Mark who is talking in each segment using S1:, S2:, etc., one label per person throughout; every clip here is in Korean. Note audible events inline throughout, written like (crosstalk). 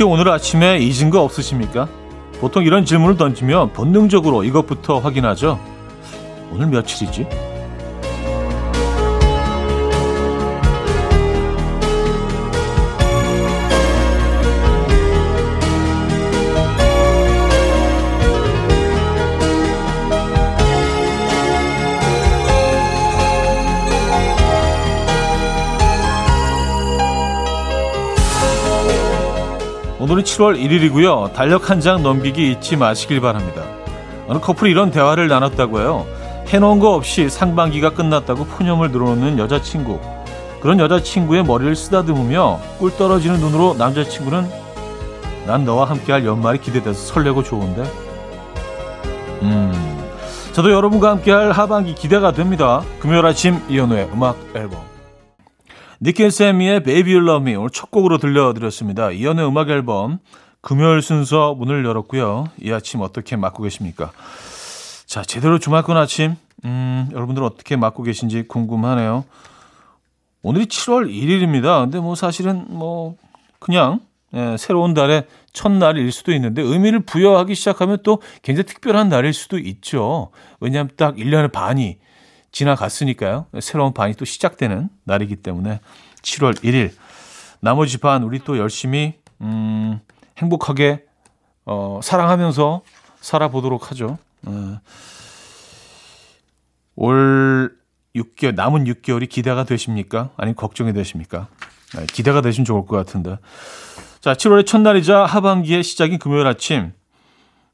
S1: 혹시 오늘 아침에 잊은 거 없으십니까? 보통 이런 질문을 던지면 본능적으로 이것부터 확인하죠. 오늘 며칠이지? 오늘은 7월 1일이고요. 달력 한 장 넘기기 잊지 마시길 바랍니다. 어느 커플이 이런 대화를 나눴다고 해요. 해놓은 거 없이 상반기가 끝났다고 푸념을 늘어놓는 여자친구. 그런 여자친구의 머리를 쓰다듬으며 꿀 떨어지는 눈으로 남자친구는 난 너와 함께할 연말이 기대돼서 설레고 좋은데. 음, 저도 여러분과 함께할 하반기 기대가 됩니다. 금요일 아침 이현우의 음악 앨범. 니켄 세미의 Baby You Love Me 오늘 첫 곡으로 들려드렸습니다. 이연의 음악 앨범 금요일 순서 문을 열었고요. 이 아침 어떻게 맞고 계십니까? 자, 제대로 주말권 아침 음, 여러분들 어떻게 맞고 계신지 궁금하네요. 오늘이 7월 1일입니다. 근데 뭐 사실은 뭐 그냥 예, 새로운 달의 첫날일 수도 있는데 의미를 부여하기 시작하면 또 굉장히 특별한 날일 수도 있죠. 왜냐하면 딱 1년의 반이 지나갔으니까요. 새로운 반이 또 시작되는 날이기 때문에 7월 1일 나머지 반 우리 또 열심히 음, 행복하게 어, 사랑하면서 살아보도록 하죠. 어, 올 6개월 남은 6개월이 기대가 되십니까? 아니면 걱정이 되십니까? 네, 기대가 되시면 좋을 것 같은데. 자, 7월의 첫날이자 하반기의 시작인 금요일 아침.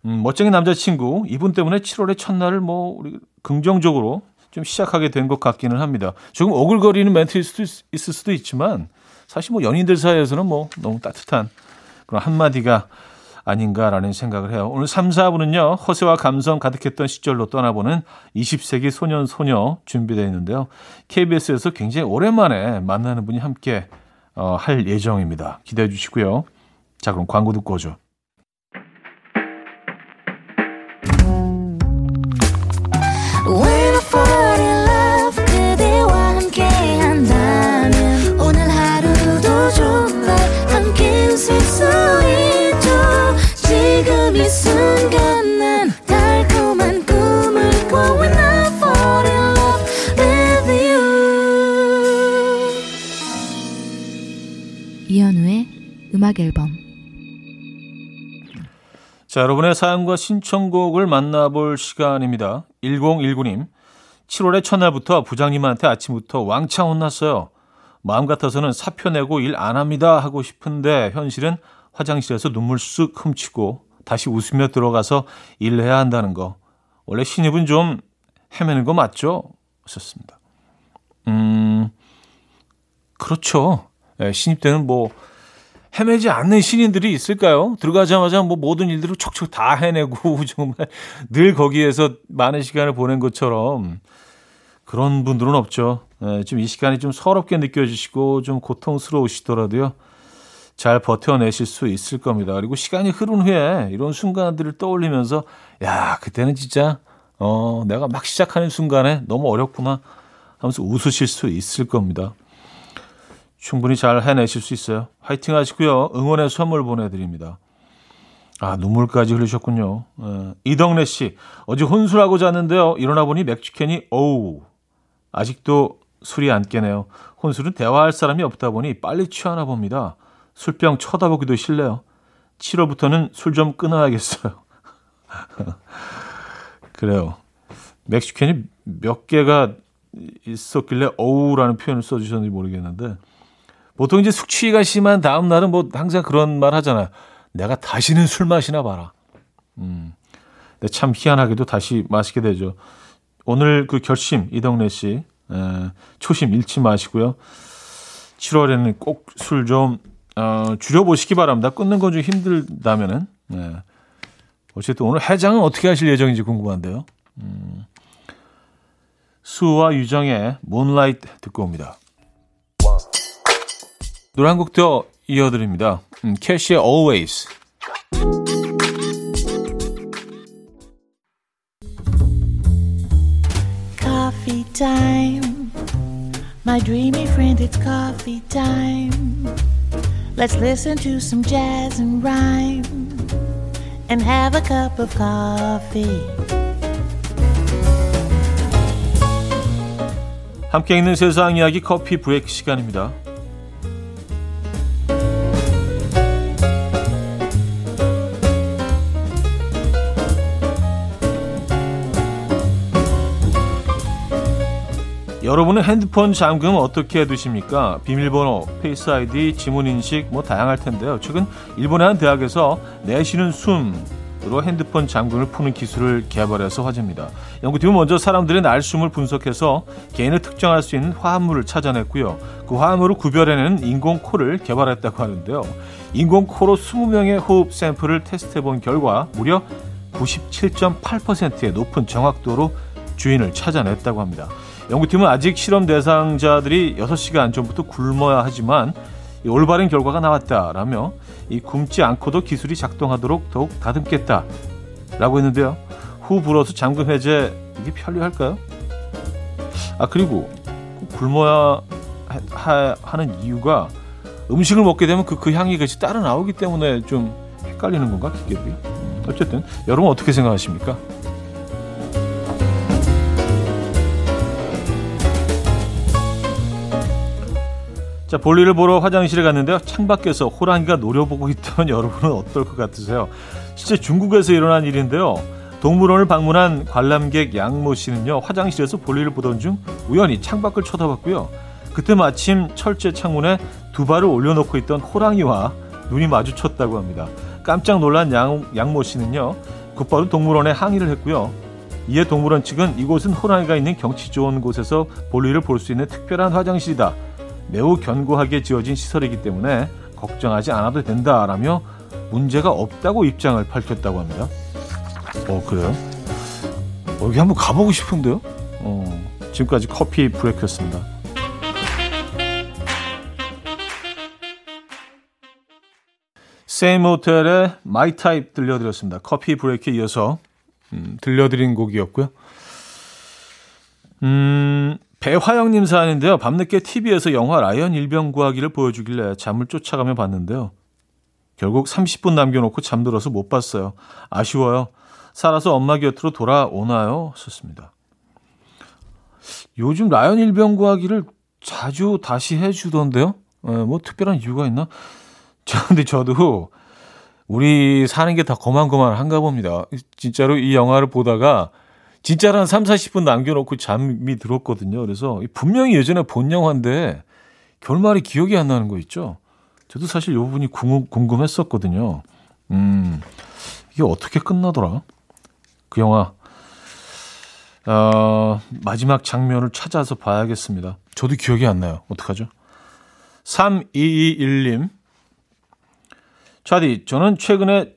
S1: 음, 멋쟁이 남자친구 이분 때문에 7월의 첫날을 뭐 우리 긍정적으로 좀 시작하게 된 것 같기는 합니다. 조금 오글거리는 멘트일 수도 있, 있을 수도 있지만 사실 뭐 연인들 사이에서는 뭐 너무 따뜻한 그런 한마디가 아닌가라는 생각을 해요. 오늘 3, 4부는요. 허세와 감성 가득했던 시절로 떠나보는 20세기 소년 소녀 준비되어 있는데요. KBS에서 굉장히 오랜만에 만나는 분이 함께 어, 할 예정입니다. 기대해 주시고요. 자, 그럼 광고 듣고 오죠.
S2: 음악 앨범
S1: 자, 여러분의 사연과 신청곡을 만나볼 시간입니다. 1019님. 7월의 첫날부터 부장님한테 아침부터 왕창 혼났어요. 마음 같아서는 사표 내고 일 안 합니다 하고 싶은데 현실은 화장실에서 눈물 쓱 훔치고 다시 웃으며 들어가서 일해야 한다는 거. 원래 신입은 좀 헤매는 거 맞죠? 하셨습니다. 음, 그렇죠. 네, 신입 때는 뭐 헤매지 않는 신인들이 있을까요? 들어가자마자 뭐 모든 일들을 촉촉 다 해내고 (laughs) 정말 늘 거기에서 많은 시간을 보낸 것처럼 그런 분들은 없죠. 네, 지금 이 시간이 좀 서럽게 느껴지시고 좀 고통스러우시더라도요. 잘 버텨내실 수 있을 겁니다. 그리고 시간이 흐른 후에 이런 순간들을 떠올리면서 야 그때는 진짜 어 내가 막 시작하는 순간에 너무 어렵구나 하면서 웃으실 수 있을 겁니다. 충분히 잘 해내실 수 있어요. 화이팅 하시고요. 응원의 선물 보내드립니다. 아, 눈물까지 흘리셨군요. 예. 이덕래 씨, 어제 혼술하고 잤는데요. 일어나 보니 맥주캔이, 어우, 아직도 술이 안 깨네요. 혼술은 대화할 사람이 없다 보니 빨리 취하나 봅니다. 술병 쳐다보기도 싫네요. 7월부터는 술 좀 끊어야겠어요. (laughs) 그래요. 맥주캔이 몇 개가 있었길래 어우라는 표현을 써주셨는지 모르겠는데 보통 이제 숙취가 심한 다음 날은 뭐 항상 그런 말 하잖아요. 내가 다시는 술 마시나 봐라. 음. 근데 참 희한하게도 다시 마시게 되죠. 오늘 그 결심 이덕래 씨 에, 초심 잃지 마시고요. 7월에는 꼭 술좀 어, 줄여보시기 바랍니다. 끊는 건 좀 힘들다면은. 네. 어쨌든 오늘 해장은 어떻게 하실 예정인지 궁금한데요. 음. 수와 유정의 문라이트 듣고 옵니다. 노래 한 곡 더 이어드립니다. 음, 캐시의 Always. Coffee time. My dreamy friend, it's coffee time.
S2: Let's listen to some jazz and rhyme and have a cup of coffee.
S1: 함께 있는 세상 이야기 커피 브레이크 시간입니다. 여러분은 핸드폰 잠금 어떻게 두십니까? 비밀번호, Face ID, 지문 인식 뭐 다양할 텐데요. 최근 일본의 한 대학에서 내쉬는 숨으로 핸드폰 잠금을 푸는 기술을 개발해서 화제입니다. 연구팀은 먼저 사람들의 날숨을 분석해서 개인을 특정할 수 있는 화합물을 찾아냈고요. 그 화합물을 구별해내는 인공 코를 개발했다고 하는데요. 인공 코로 20명의 호흡 샘플을 테스트해 본 결과 무려 97.8%의 높은 정확도로 주인을 찾아냈다고 합니다. 연구팀은 아직 실험 대상자들이 6시간 전부터 굶어야 하지만 올바른 결과가 나왔다라며 이 굶지 않고도 기술이 작동하도록 더욱 다듬겠다라고 했는데요. 후 불어서 잠금 해제 이게 편리할까요? 아 그리고 굶어야 하, 하는 이유가 음식을 먹게 되면 그, 그 향이 같이 따라 나오기 때문에 좀 헷갈리는 건가 기계들이 어쨌든 여러분 어떻게 생각하십니까? 자, 볼일을 보러 화장실에 갔는데요. 창밖에서 호랑이가 노려보고 있던 (laughs) 여러분은 어떨 것 같으세요? 실제 중국에서 일어난 일인데요. 동물원을 방문한 관람객 양모 씨는요. 화장실에서 볼일을 보던 중 우연히 창밖을 쳐다봤고요. 그때 마침 철제 창문에 두 발을 올려놓고 있던 호랑이와 눈이 마주쳤다고 합니다. 깜짝 놀란 양, 양모 씨는요. 곧바로 동물원에 항의를 했고요. 이에 동물원 측은 이곳은 호랑이가 있는 경치 좋은 곳에서 볼일을 볼 수 있는 특별한 화장실이다. 매우 견고하게 지어진 시설이기 때문에 걱정하지 않아도 된다라며 문제가 없다고 입장을 밝혔다고 합니다. 어 그래요? 어, 여기 한번 가보고 싶은데요. 어, 지금까지 커피 브레이크였습니다. Saint Motel의 My Type 들려드렸습니다. coffee break에 이어서 음, 들려드린 곡이었고요. 음, 배화영님 사연인데요. 밤늦게 TV에서 영화 라이언 일병 구하기를 보여주길래 잠을 쫓아가며 봤는데요. 결국 30분 남겨놓고 잠들어서 못 봤어요. 아쉬워요. 살아서 엄마 곁으로 돌아오나요? 썼습니다. 요즘 라이언 일병 구하기를 자주 다시 해주던데요. 에, 예, 뭐 특별한 이유가 있나? (laughs) 저 근데 저도 우리 사는 게 다 고만고만한가 봅니다. 진짜로 이 영화를 보다가 진짜로 한 3, 40분 남겨놓고 잠이 들었거든요. 그래서 분명히 예전에 본 영화인데 결말이 기억이 안 나는 거 있죠. 저도 사실 이 부분이 궁금, 했었거든요 음, 이게 어떻게 끝나더라? 그 영화, 어, 마지막 장면을 찾아서 봐야겠습니다. 저도 기억이 안 나요. 어떡하죠? 3221님. 차디, 저는 최근에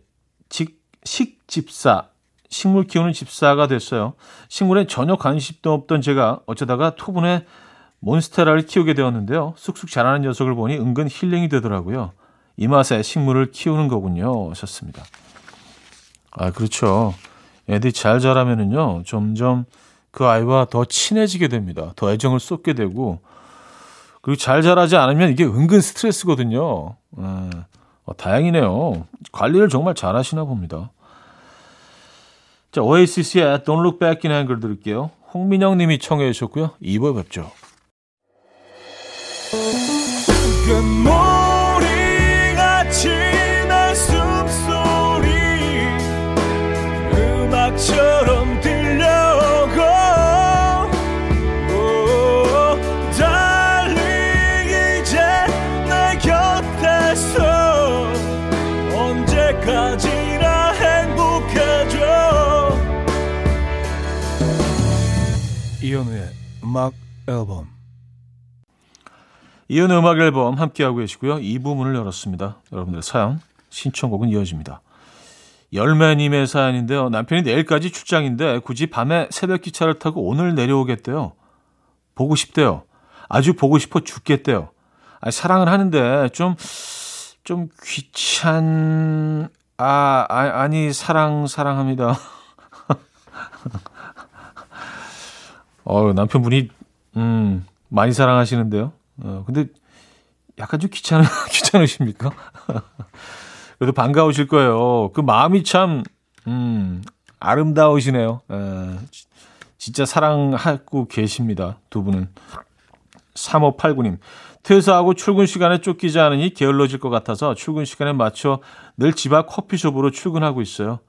S1: 직, 식집사, 식물 키우는 집사가 됐어요. 식물에 전혀 관심도 없던 제가 어쩌다가 토분에 몬스테라를 키우게 되었는데요. 쑥쑥 자라는 녀석을 보니 은근 힐링이 되더라고요. 이 맛에 식물을 키우는 거군요. 하셨습니다. 아, 그렇죠. 애들이 잘 자라면은요, 점점 그 아이와 더 친해지게 됩니다. 더 애정을 쏟게 되고, 그리고 잘 자라지 않으면 이게 은근 스트레스거든요. 아, 어, 다행이네요. 관리를 정말 잘 하시나 봅니다. 자, 오에시스의 Don't Look Back in Anger 들을게요. 홍민영 님이 청해 주셨고요. 2부에 뵙죠. 음악 앨범 이현우 음악 앨범 함께하고 계시고요. 2부 문을 열었습니다. 여러분들의 사연, 신청곡은 이어집니다. 열매님의 사연인데요. 남편이 내일까지 출장인데 굳이 밤에 새벽 기차를 타고 오늘 내려오겠대요. 보고 싶대요. 아주 보고 싶어 죽겠대요. 아니, 사랑을 하는데 좀, 좀 귀찮, 아, 아 아니, 사랑, 사랑합니다. (laughs) 어, 남편분이, 음, 많이 사랑하시는데요. 어, 근데 약간 좀 귀찮으, (laughs) 귀찮으십니까? (laughs) 그래도 반가우실 거예요. 그 마음이 참, 음, 아름다우시네요. 에, 진짜 사랑하고 계십니다. 두 분은. 3589님. 퇴사하고 출근 시간에 쫓기지 않으니 게을러질 것 같아서 출근 시간에 맞춰 늘 집 앞 커피숍으로 출근하고 있어요.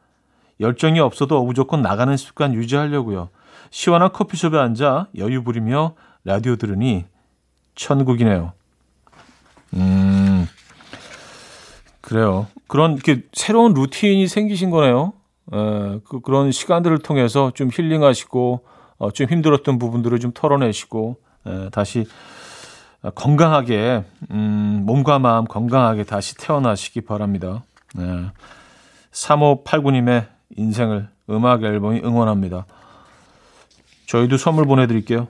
S1: 열정이 없어도 무조건 나가는 습관 유지하려고요. 시원한 커피숍에 앉아 여유 부리며 라디오 들으니 천국이네요. 음, 그래요. 그런 이렇게 새로운 루틴이 생기신 거네요. 에, 그, 그런 시간들을 통해서 좀 힐링하시고 어, 좀 힘들었던 부분들을 좀 털어내시고 에, 다시 건강하게 음, 몸과 마음 건강하게 다시 태어나시기 바랍니다. 네. 3589님의 인생을 음악 앨범이 응원합니다. 저희도 선물 보내드릴게요.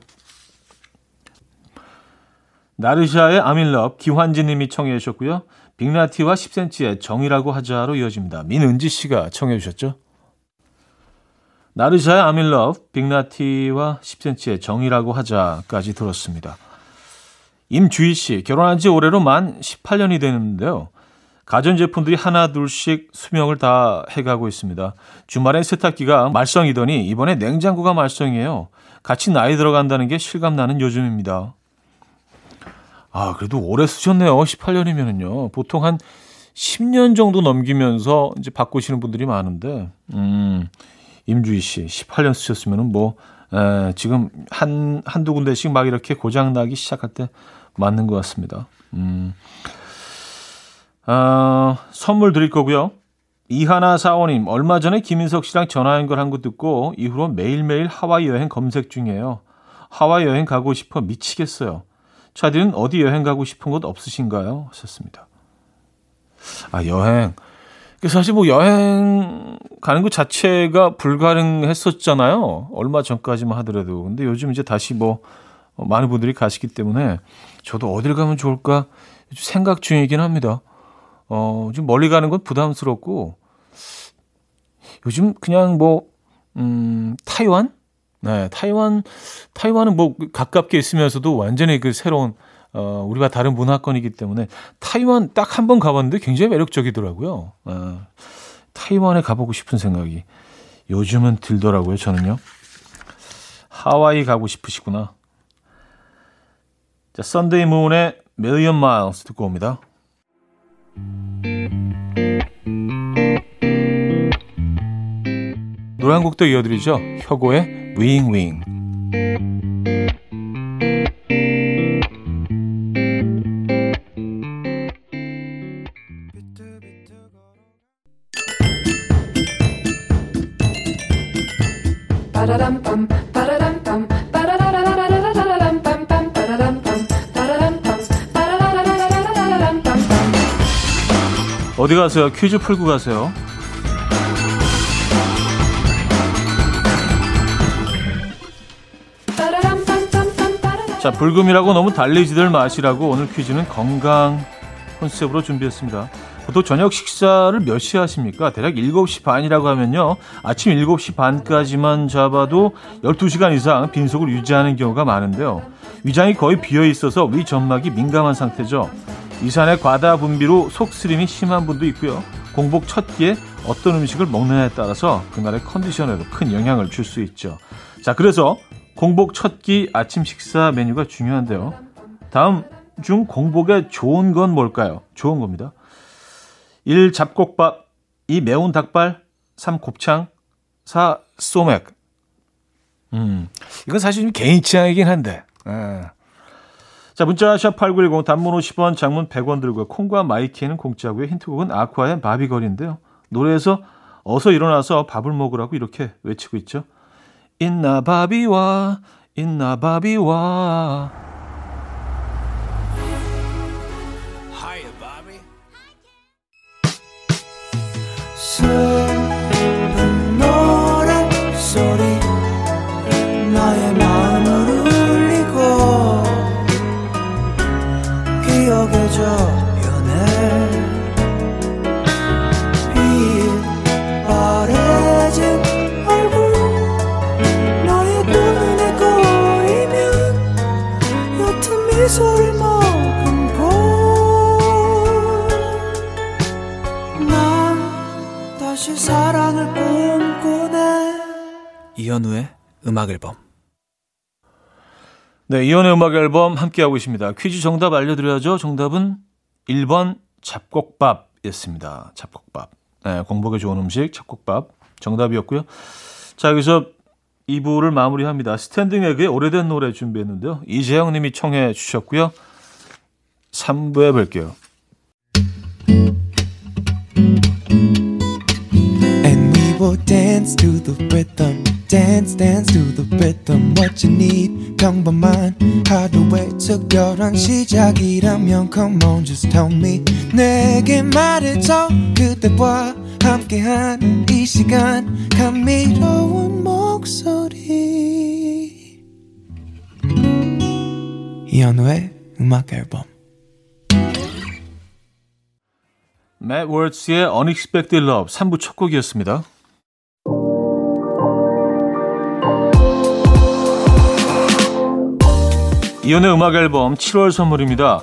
S1: 나르샤의 아밀럽 기환지 님이 청해 주셨고요. 빅나티와 10cm의 정이라고 하자로 이어집니다. 민은지 씨가 청해 주셨죠. 나르샤의 아밀럽 빅나티와 10cm의 정이라고 하자까지 들었습니다. 임주희 씨, 결혼한 지 올해로 만 18년이 되는데요. 가전제품들이 하나 둘씩 수명을 다 해가고 있습니다. 주말엔 세탁기가 말썽이더니 이번에 냉장고가 말썽이에요. 같이 나이 들어간다는 게 실감나는 요즘입니다. 아, 그래도 오래 쓰셨네요. 18년이면은요. 보통 한 10년 정도 넘기면서 이제 바꾸시는 분들이 많은데, 음, 임주희 씨, 18년 쓰셨으면은 뭐, 에, 지금 한, 한두 군데씩 막 이렇게 고장나기 시작할 때 맞는 것 같습니다. 음, 어, 선물 드릴 거고요. 이하나 사원님, 얼마 전에 김인석 씨랑 전화 연결한 거 듣고 이후로 매일매일 하와이 여행 검색 중이에요. 하와이 여행 가고 싶어 미치겠어요. 차디는 어디 여행 가고 싶은 곳 없으신가요? 하셨습니다. 아, 여행. 사실 뭐 여행 가는 것 자체가 불가능했었잖아요. 얼마 전까지만 하더라도. 근데 요즘 이제 다시 뭐 많은 분들이 가시기 때문에 저도 어딜 가면 좋을까 생각 중이긴 합니다. 어, 좀 멀리 가는 건 부담스럽고 요즘 그냥 뭐, 음, 타이완? 네, 타이완, 타이완은 뭐 가깝게 있으면서도 완전히 그 새로운, 어, 우리가 다른 문화권이기 때문에 타이완 딱 한 번 가봤는데 굉장히 매력적이더라고요. 어, 타이완에 가보고 싶은 생각이 요즘은 들더라고요, 저는요. 하와이 가고 싶으시구나. 자, 썬데이 문의 Million Miles 듣고 옵니다. 한 곡도 이어드리죠. 혁오의 Wing. 어디 가세요? 퀴즈 풀고 가세요. 자, 불금이라고 너무 달리지들 마시라고 오늘 퀴즈는 건강 컨셉으로 준비했습니다. 보통 저녁 식사를 몇 시에 하십니까? 대략 7시 반이라고 하면요. 아침 7시 반까지만 잡아도 12시간 이상 빈속을 유지하는 경우가 많은데요. 위장이 거의 비어 있어서 위 점막이 민감한 상태죠. 이산의 과다 분비로 속쓰림이 심한 분도 있고요. 공복 첫 끼에 어떤 음식을 먹느냐에 따라서 그날의 컨디션에도 큰 영향을 줄 수 있죠. 자, 그래서 공복 첫 끼 아침 식사 메뉴가 중요한데요. 다음 중 공복에 좋은 건 뭘까요? 좋은 겁니다. 1. 잡곡밥 2. 매운 닭발 3. 곱창 4. 소맥 음, 이건 사실 좀 개인 취향이긴 한데 예. 자, 문자 샵8910 단문 50원, 장문 100원 들고 콩과 마이K는 공짜고요. 힌트곡은 아쿠아의 Barbie Girl인데요. 노래에서 어서 일어나서 밥을 먹으라고 이렇게 외치고 있죠. 있나 바비와 있나 바비와
S3: 슬픈 미소를 머금 봄난 다시 사랑을 꿈꾸네
S4: 이현우의 음악 앨범
S1: 네, 이현우의 음악 앨범 함께하고 있습니다. 퀴즈 정답 알려드려야죠. 정답은 1번 잡곡밥이었습니다. 잡곡밥. 네, 공복에 좋은 음식, 잡곡밥. 정답이었고요. 자, 여기서 2부를 마무리합니다. 스탠딩 에그의 오래된 노래 준비했는데요. 이재영 님이 청해 주셨고요. 3부에 뵐게요.
S3: Dance to the rhythm. Dance, dance to the rhythm. What you need, 평범한 하루의 특별한 시작이라면 Come on, just tell me. 내게 말해줘. 그대와 함께한 이 시간. 감미로운 목소리. 이현우의 음악 앨범.
S1: Matt Words의 Unexpected Love 3부 첫 곡이었습니다. 이연의 음악 앨범 7월 선물입니다.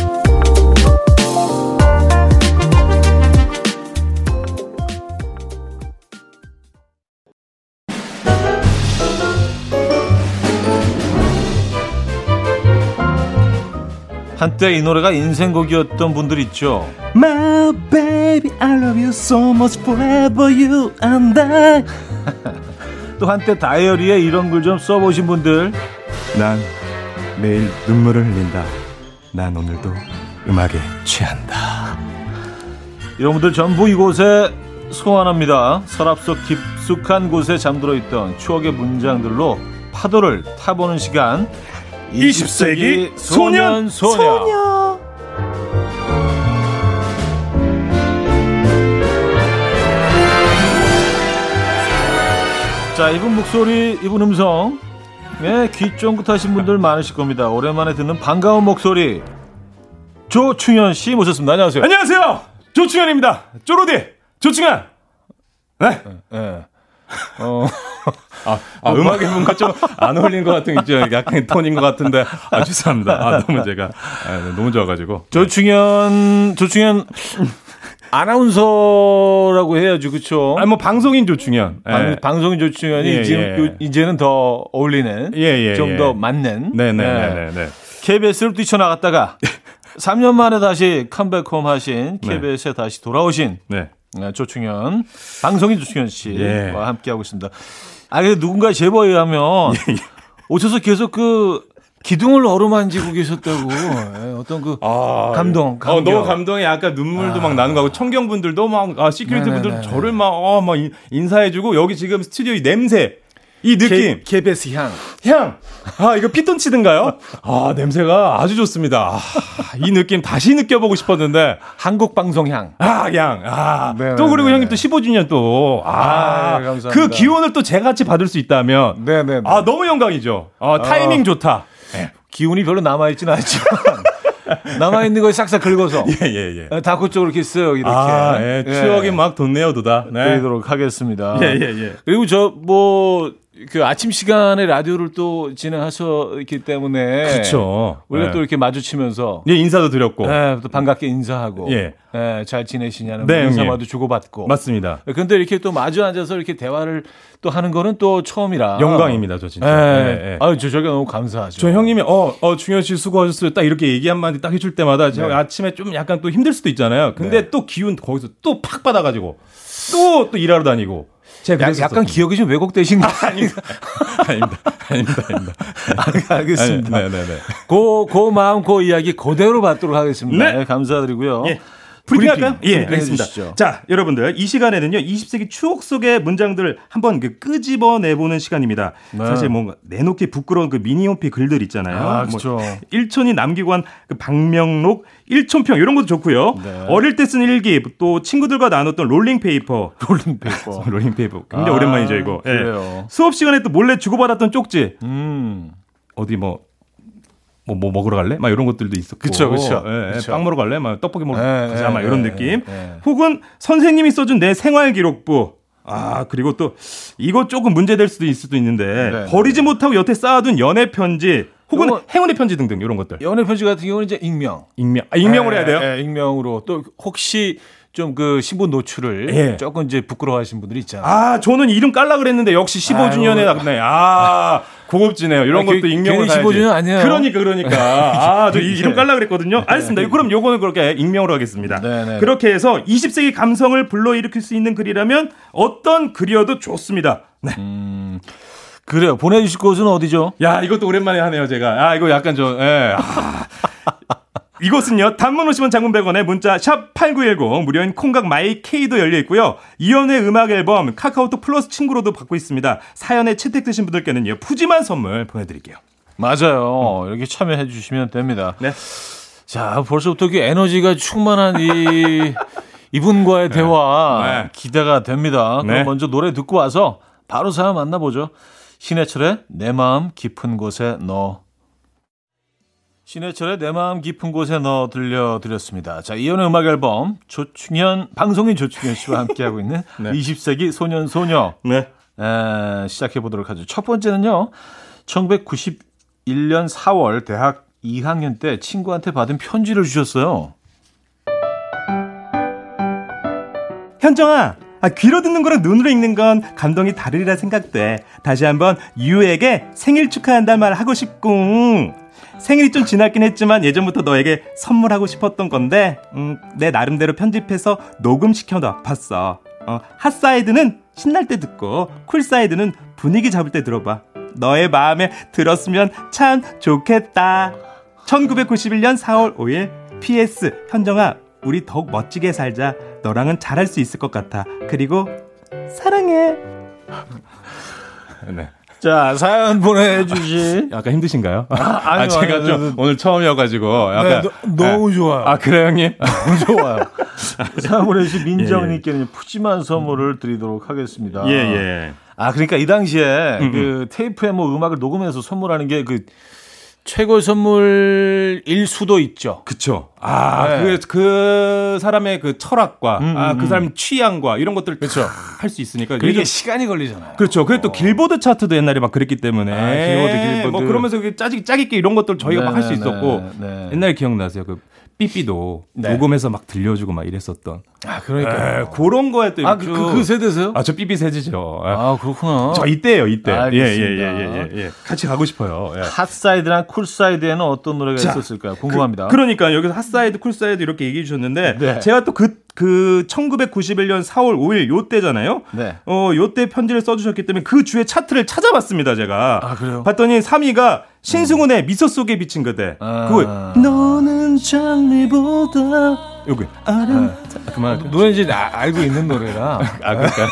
S1: 한때 이 노래가 인생곡이었던 분들 있죠.
S4: My baby, I love you so much forever you and I. (laughs)
S1: 또 한때 다이어리에 이런 글 좀 써보신 분들
S5: 난 매일 눈물을 흘린다. 난 오늘도 음악에 취한다.
S1: 이런 분들 전부 이곳에 소환합니다. 서랍 속 깊숙한 곳에 잠들어 있던 추억의 문장들로 파도를 타보는 시간.
S5: 20세기 소년,
S1: 소녀. 자, 이분 목소리, 이분 음성. 예, 귀 쫑긋하신 분들 많으실 겁니다. 오랜만에 듣는 반가운 목소리. 조충현 씨 모셨습니다. 안녕하세요.
S5: 안녕하세요. 조충현입니다. 쪼로디 조충현. 네.
S1: 예. 어,
S5: 아, 아 음악에 뭔가 좀 안 어울리는 것 같은 있죠. 약간 톤인 것 같은데 아 죄송합니다. 아 너무 제가 아, 네, 너무 좋아가지고.
S1: 조충현, 조충현 아나운서라고 해야죠, 그렇죠?
S5: 아뭐 방송인 조충현. 예.
S1: 방, 방송인 조충현이
S5: 예,
S1: 지금
S5: 예.
S1: 요- 이제는 더 어울리는,
S5: 예, 예,
S1: 좀
S5: 예.
S1: 더 맞는.
S5: 네네네네. 네.
S1: KBS를 뛰쳐나갔다가 (laughs) 3년 만에 다시 컴백홈 하신 KBS에 다시 돌아오신
S5: 네.
S1: 네, 조충현, 방송인 조충현 씨와
S5: 예.
S1: 함께하고 있습니다. 아, 근데 누군가 제보에 의하면 오셔서 계속 그 기둥을 어루만지고 계셨다고 (laughs) 예, 어떤 그
S5: 아,
S1: 감동,
S5: 어,
S1: 감격.
S5: 너무 감동이 약간 눈물도 막 나는 거 같고 청경 분들도 막 아, security 분들
S1: 네네네네.
S5: 저를 막 어, 막 인- 인사해주고 여기 지금 스튜디오 이 냄새 이 느낌
S1: KBS 향.
S5: 향. 아, 이거 피톤치드인가요? 아, 냄새가 아주 좋습니다. 아, 이 느낌 다시 느껴보고 싶었는데.
S1: 한국 방송 향.
S5: 아, 양. 아,
S1: 네,
S5: 또
S1: 네,
S5: 그리고
S1: 네,
S5: 형님
S1: 네.
S5: 또 15주년 또. 아,
S1: 아, 네, 감사합니다.
S5: 그 기운을 또 제가 같이 받을 수 있다면.
S1: 네네.
S5: 아, 너무 영광이죠. 아, 타이밍 좋다.
S1: 기운이 별로 남아있지는 않지만 (laughs) 남아 있는 걸 싹싹 긁어서
S5: 예, 예, 예.
S1: 다크 쪽으로 이렇게 쓱 이렇게
S5: 아, 예, 추억이
S1: 예,
S5: 막 돋네요, 돋아. 네.
S1: 드리도록 하겠습니다.
S5: 예, 예, 예.
S1: 그리고 저 뭐 그 아침 시간에 라디오를 또 진행하셨기 때문에
S5: 그렇죠.
S1: 우리가
S5: 예.
S1: 또 이렇게 마주치면서
S5: 예, 인사도 드렸고.
S1: 예, 또 반갑게 인사하고
S5: 예.
S1: 예, 잘 지내시냐는
S5: 네,
S1: 인사마도
S5: 형님.
S1: 주고받고
S5: 맞습니다.
S1: 근데 이렇게 또 마주 앉아서 이렇게 대화를 또 하는 거는 또 처음이라
S5: 영광입니다, 저 진짜.
S1: 예.
S5: 예, 예.
S1: 아유, 저 저게 너무 감사하죠.
S5: 저 형님이 어, 어 중현 씨 수고하셨어요. 딱 이렇게 얘기 한마디 딱 해줄 때마다 제가
S1: 네.
S5: 아침에 좀 약간 또 힘들 수도 있잖아요. 근데 또 기운 거기서 또 팍 받아가지고 또 또 일하러 다니고. 제가.
S1: 약간 기억이 좀 왜곡되신 거 아닌가? (laughs)
S5: 아닙니다, 아닙니다, 아닙니다.
S1: 알겠습니다.
S5: 아니, 네, 네, 네.
S1: 그, 그 마음, 그 이야기 그대로 받도록 하겠습니다.
S5: 네.
S1: 예, 감사드리고요.
S5: 예. 브리핑 할까요? 예,
S1: 브리핑
S5: 알겠습니다. 자, 여러분들 이 시간에는요 20세기 추억 속의 문장들 한번 그 끄집어 내보는 시간입니다.
S1: 네.
S5: 사실 뭔가 내놓기 부끄러운 그 미니홈피 글들 있잖아요.
S1: 아,
S5: 뭐
S1: 그쵸.
S5: 일촌이 남기고 한 그 방명록, 일촌평 이런 것도 좋고요.
S1: 네.
S5: 어릴 때 쓴 일기, 또 친구들과 나눴던 롤링페이퍼. (laughs)
S1: 롤링페이퍼. (laughs)
S5: 롤링페이퍼 굉장히
S1: 아,
S5: 오랜만이죠 이거. 예.
S1: 그래요.
S5: 수업 시간에 또 몰래 주고받았던 쪽지.
S1: 음.
S5: 어디 뭐. 뭐, 뭐 먹으러 갈래? 막 이런 것들도 있었고.
S1: 그쵸, 그쵸.
S5: 예, 예.
S1: 그쵸.
S5: 빵 먹으러 갈래? 막 떡볶이 먹으러
S1: 예,
S5: 가자.
S1: 예,
S5: 막 이런
S1: 예,
S5: 느낌.
S1: 예.
S5: 혹은 선생님이 써준 내 생활 기록부. 아, 그리고 또 이거 조금 문제될 수도 있을 수도 있는데
S1: 네.
S5: 버리지 못하고 여태 쌓아둔 연애 편지 혹은
S1: 요거-
S5: 행운의 편지 등등 이런 것들.
S1: 연애 편지 같은 경우는 이제 익명.
S5: 익명. 아, 익명으로 해야 돼요?
S1: 예, 예, 익명으로. 또 혹시 좀 그 신분 노출을
S5: 예.
S1: 조금 이제 부끄러워하시는 분들이 있잖아요.
S5: 아, 저는 이름 깔라 그랬는데 역시 15주년에 나네. 아, 고급지네요. 이런
S1: 아,
S5: 것도
S1: 그-
S5: 익명으로 가야지.
S1: 15주년 아니에요.
S5: 그러니까 그러니까. 아, 저 이- (laughs) 이름 깔라 그랬거든요. 알겠습니다. 그럼 요거는 그렇게 익명으로 하겠습니다.
S1: 네, 네.
S5: 그렇게 해서 20세기 감성을 불러일으킬 수 있는 글이라면 어떤 글이어도 좋습니다. 네.
S1: 그래요. 보내주실 곳은 어디죠?
S5: 야, 이것도 오랜만에 하네요, 제가. 아, 이거 약간 좀, 예. 아. 이곳은요, 단문 50원 장문 100원에 문자 샵8910 무료인 콩과 마이 K도 열려 있고요. 이현우의 음악 앨범 카카오톡 플러스 친구로도 받고 있습니다. 사연에 채택되신 분들께는요, 푸짐한 선물 보내드릴게요.
S1: 맞아요. 이렇게 참여해 주시면 됩니다.
S5: 네.
S1: 자, 벌써부터 그 에너지가 충만한 이 (laughs) 이분과의 대화
S5: 네.
S1: 기대가 됩니다.
S5: 네.
S1: 그럼 먼저 노래 듣고 와서 바로 사연 만나보죠. 신해철의 내 마음 깊은 곳에 너. 신해철의 내 마음 깊은 곳에 너 들려드렸습니다. 자, 이연의 음악 앨범 조충현 방송인 조충현 씨와 함께하고 있는 (laughs)
S5: 네.
S1: 20세기 소년 소녀
S5: 네.
S1: 에, 시작해 보도록 하죠. 첫 번째는요. 1991년 4월 대학 2학년 때 친구한테 받은 편지를 주셨어요.
S5: 현정아, 아, 귀로 듣는 거랑 눈으로 읽는 건 감동이 다르리라 생각돼. 다시 한번 you에게 생일 축하한다는 말 하고 싶고. 생일이 좀 지났긴 했지만 예전부터 너에게 선물하고 싶었던 건데, 음, 내 나름대로 편집해서 녹음시켜 놔봤어. 어, hot side는 신날 때 듣고, cool side는 분위기 잡을 때 들어봐. 너의 마음에 들었으면 참 좋겠다. 1991년 4월 5일 PS 현정아 우리 더욱 멋지게 살자 너랑은 잘할 수 있을 것 같아 그리고 사랑해 네.
S1: 자, 사연 보내주신.
S5: 약간 힘드신가요? 아,
S1: 아니요,
S5: 제가
S1: 아니요,
S5: 좀
S1: 아니요.
S5: 오늘 처음이어가지고 약간
S1: 너무 좋아요.
S5: 아 그래요 형님?
S1: 너무 좋아요. (laughs) 사연 보내주신 민정님께는 푸짐한 선물을 드리도록 하겠습니다.
S5: 예 예
S1: 아, 그러니까 이 당시에
S5: 음,
S1: 그 테이프에 뭐 음악을 녹음해서 선물하는 게그 최고 선물일 수도 있죠.
S5: 그쵸 아
S1: 네.
S5: 그 그 사람의 그 철학과
S1: 음,
S5: 아
S1: 음,
S5: 그 사람 취향과 이런 것들
S1: 그쵸.
S5: 할수 있으니까
S1: 이게
S5: 요즘-
S1: 시간이 걸리잖아요.
S5: 그렇죠. 그리고 또 길보드 차트도 옛날에 막 그랬기 때문에
S1: 아, 길보드, 길보드.
S5: 뭐 그러면서 그 짜기 짜깁기 이런 것들 저희가 막 할수
S1: 네, 네,
S5: 있었고
S1: 네.
S5: 옛날에 기억나세요? 그 삐삐도
S1: 네.
S5: 녹음해서 막 들려주고 막 이랬었던
S1: 아, 그러니까.
S5: 에, 그런 거에 또
S1: 아, 그, 그, 그 세대세요?
S5: 아 저 삐삐 세지죠. 아,
S1: 아, 그렇구나.
S5: 저 이때예요 이때.
S1: 알겠습니다.
S5: 예예예예 예, 예, 예. 같이 가고 싶어요. 예.
S1: 핫사이드랑 쿨사이드에는 어떤 노래가
S5: 자,
S1: 있었을까요? 궁금합니다.
S5: 그, 러니까 여기서 hot side, cool side 이렇게 얘기해 주셨는데
S1: 네.
S5: 제가 또 그 그 1991년 4월 5일 요 때잖아요.
S1: 네.
S5: 어, 요 때 편지를 써 주셨기 때문에 그 주에 차트를 찾아봤습니다, 제가.
S1: 아, 그래요?
S5: 봤더니 3위가 신승훈의 미소 속에 비친 그대.
S1: 아.
S5: 그거,
S4: 너는 장미보다
S5: 요거.
S4: 아름
S5: 아, 그만할게요.
S1: 노래 이제 아- 알고 있는 노래라. (laughs)
S5: 아, 그러니까.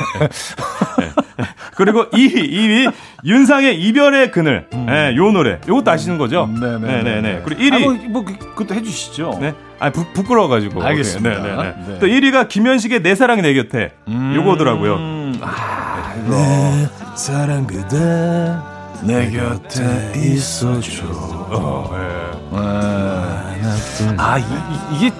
S5: 그리고 2위, 2위, 윤상의 이별의 그늘. 예, 요 노래. 요것도 아시는 거죠?
S1: 음. 네네.
S5: 네네네. 그리고 1위.
S1: 아, 뭐, 뭐 그, 그것도 해주시죠.
S5: 네. 아, 부, 부끄러워가지고.
S1: 알겠습니다.
S5: 네, 네, 네.
S1: 네.
S5: 또 1위가 김현식의 내 사랑이 내 곁에. 요거더라고요.
S1: 음, 아,
S4: 내 사랑 그대
S1: 내 곁에 있어줘.
S5: 어, 예.
S1: 아, 이, 이, 이게